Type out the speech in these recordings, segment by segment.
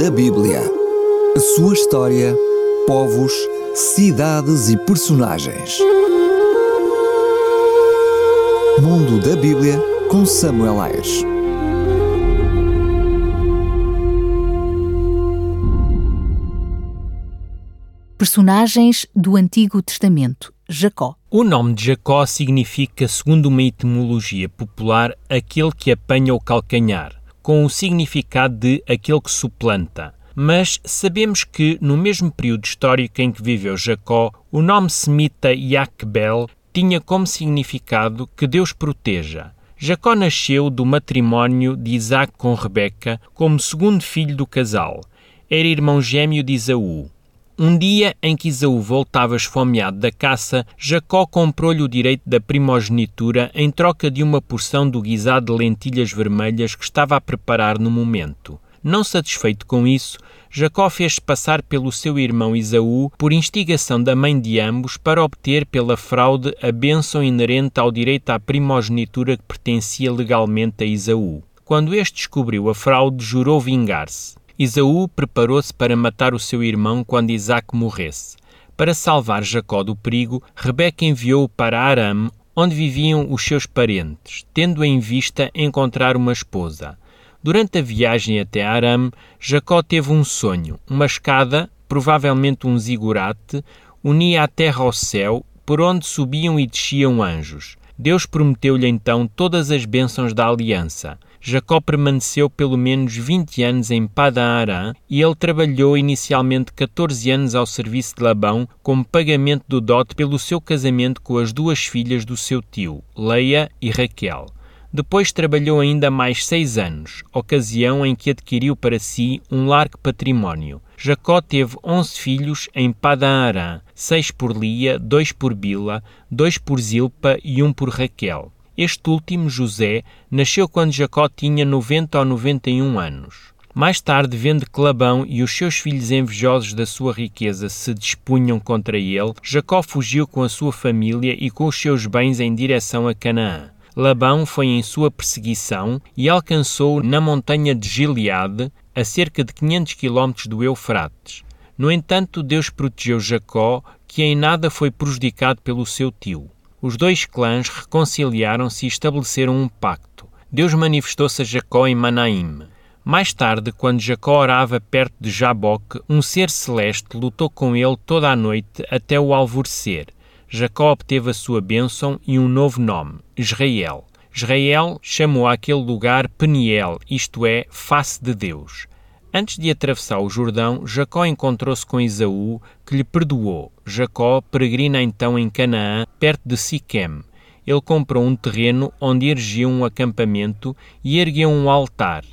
da Bíblia. A sua história, povos, cidades e personagens. Mundo da Bíblia com Samuel Ayres. Personagens do Antigo Testamento. Jacó. O nome de Jacó significa, segundo uma etimologia popular, aquele que apanha o calcanhar, com o significado de aquele que suplanta. Mas sabemos que, no mesmo período histórico em que viveu Jacó, o nome semita Yacbel tinha como significado que Deus proteja. Jacó nasceu do matrimónio de Isaac com Rebeca como segundo filho do casal. Era irmão gêmeo de Isaú. Um dia em que Isaú voltava esfomeado da caça, Jacó comprou-lhe o direito da primogenitura em troca de uma porção do guisado de lentilhas vermelhas que estava a preparar no momento. Não satisfeito com isso, Jacó fez-se passar pelo seu irmão Isaú por instigação da mãe de ambos para obter pela fraude a bênção inerente ao direito à primogenitura que pertencia legalmente a Isaú. Quando este descobriu a fraude, jurou vingar-se. Isaú preparou-se para matar o seu irmão quando Isaac morresse. Para salvar Jacó do perigo, Rebeca enviou-o para Aram, onde viviam os seus parentes, tendo em vista encontrar uma esposa. Durante a viagem até Aram, Jacó teve um sonho. Uma escada, provavelmente um zigurate, unia a terra ao céu, por onde subiam e desciam anjos. Deus prometeu-lhe então todas as bênçãos da aliança. Jacó permaneceu pelo menos 20 anos em Padan e ele trabalhou inicialmente 14 anos ao serviço de Labão como pagamento do dote pelo seu casamento com as duas filhas do seu tio, Leia e Raquel. Depois trabalhou ainda mais seis anos, ocasião em que adquiriu para si um largo património. Jacó teve onze filhos em Padan Aram, seis por Lia, dois por Bila, dois por Zilpa e um por Raquel. Este último, José, nasceu quando Jacó tinha 90 ou 91 anos. Mais tarde, vendo que Labão e os seus filhos invejosos da sua riqueza se dispunham contra ele, Jacó fugiu com a sua família e com os seus bens em direção a Canaã. Labão foi em sua perseguição e alcançou na montanha de Gileade, a cerca de 500 quilómetros do Eufrates. No entanto, Deus protegeu Jacó, que em nada foi prejudicado pelo seu tio os dois clãs reconciliaram-se e estabeleceram um pacto. Deus manifestou-se a Jacó em Manaim. Mais tarde, quando Jacó orava perto de Jaboque, um ser celeste lutou com ele toda a noite até o alvorecer. Jacó obteve a sua bênção e um novo nome, Israel. Israel chamou aquele lugar Peniel, isto é, face de Deus. Antes de atravessar o Jordão, Jacó encontrou-se com Esaú, que lhe perdoou. Jacó peregrina então em Canaã, perto de Siquém. Ele comprou um terreno onde erigiu um acampamento e ergueu um altar.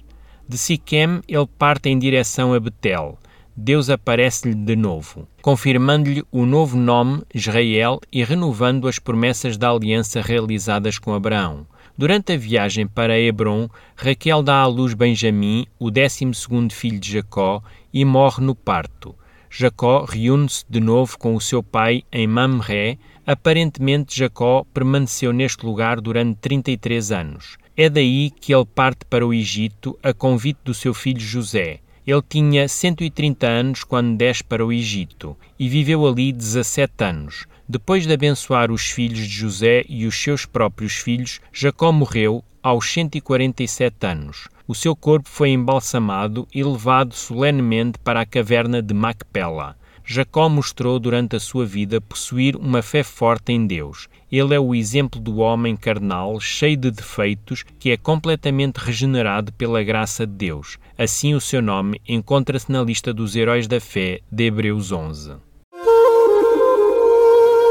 De Siquém, ele parte em direção a Betel. Deus aparece-lhe de novo, confirmando-lhe o novo nome, Israel, e renovando as promessas da aliança realizadas com Abraão. Durante a viagem para Hebron, Raquel dá à luz Benjamim, o décimo segundo filho de Jacó, e morre no parto. Jacó reúne-se de novo com o seu pai em Mamré. Aparentemente, Jacó permaneceu neste lugar durante 33 anos. É daí que ele parte para o Egito a convite do seu filho José. Ele tinha 130 anos quando desce para o Egito e viveu ali 17 anos. Depois de abençoar os filhos de José e os seus próprios filhos, Jacó morreu aos 147 anos. O seu corpo foi embalsamado e levado solenemente para a caverna de Macpela. Jacó mostrou durante a sua vida possuir uma fé forte em Deus. Ele é o exemplo do homem carnal, cheio de defeitos, que é completamente regenerado pela graça de Deus. Assim, o seu nome encontra-se na lista dos heróis da fé de Hebreus 11.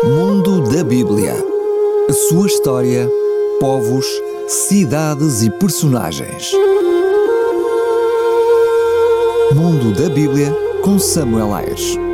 Mundo da Bíblia. A sua história, povos, cidades e personagens. Mundo da Bíblia com Samuel Ayres.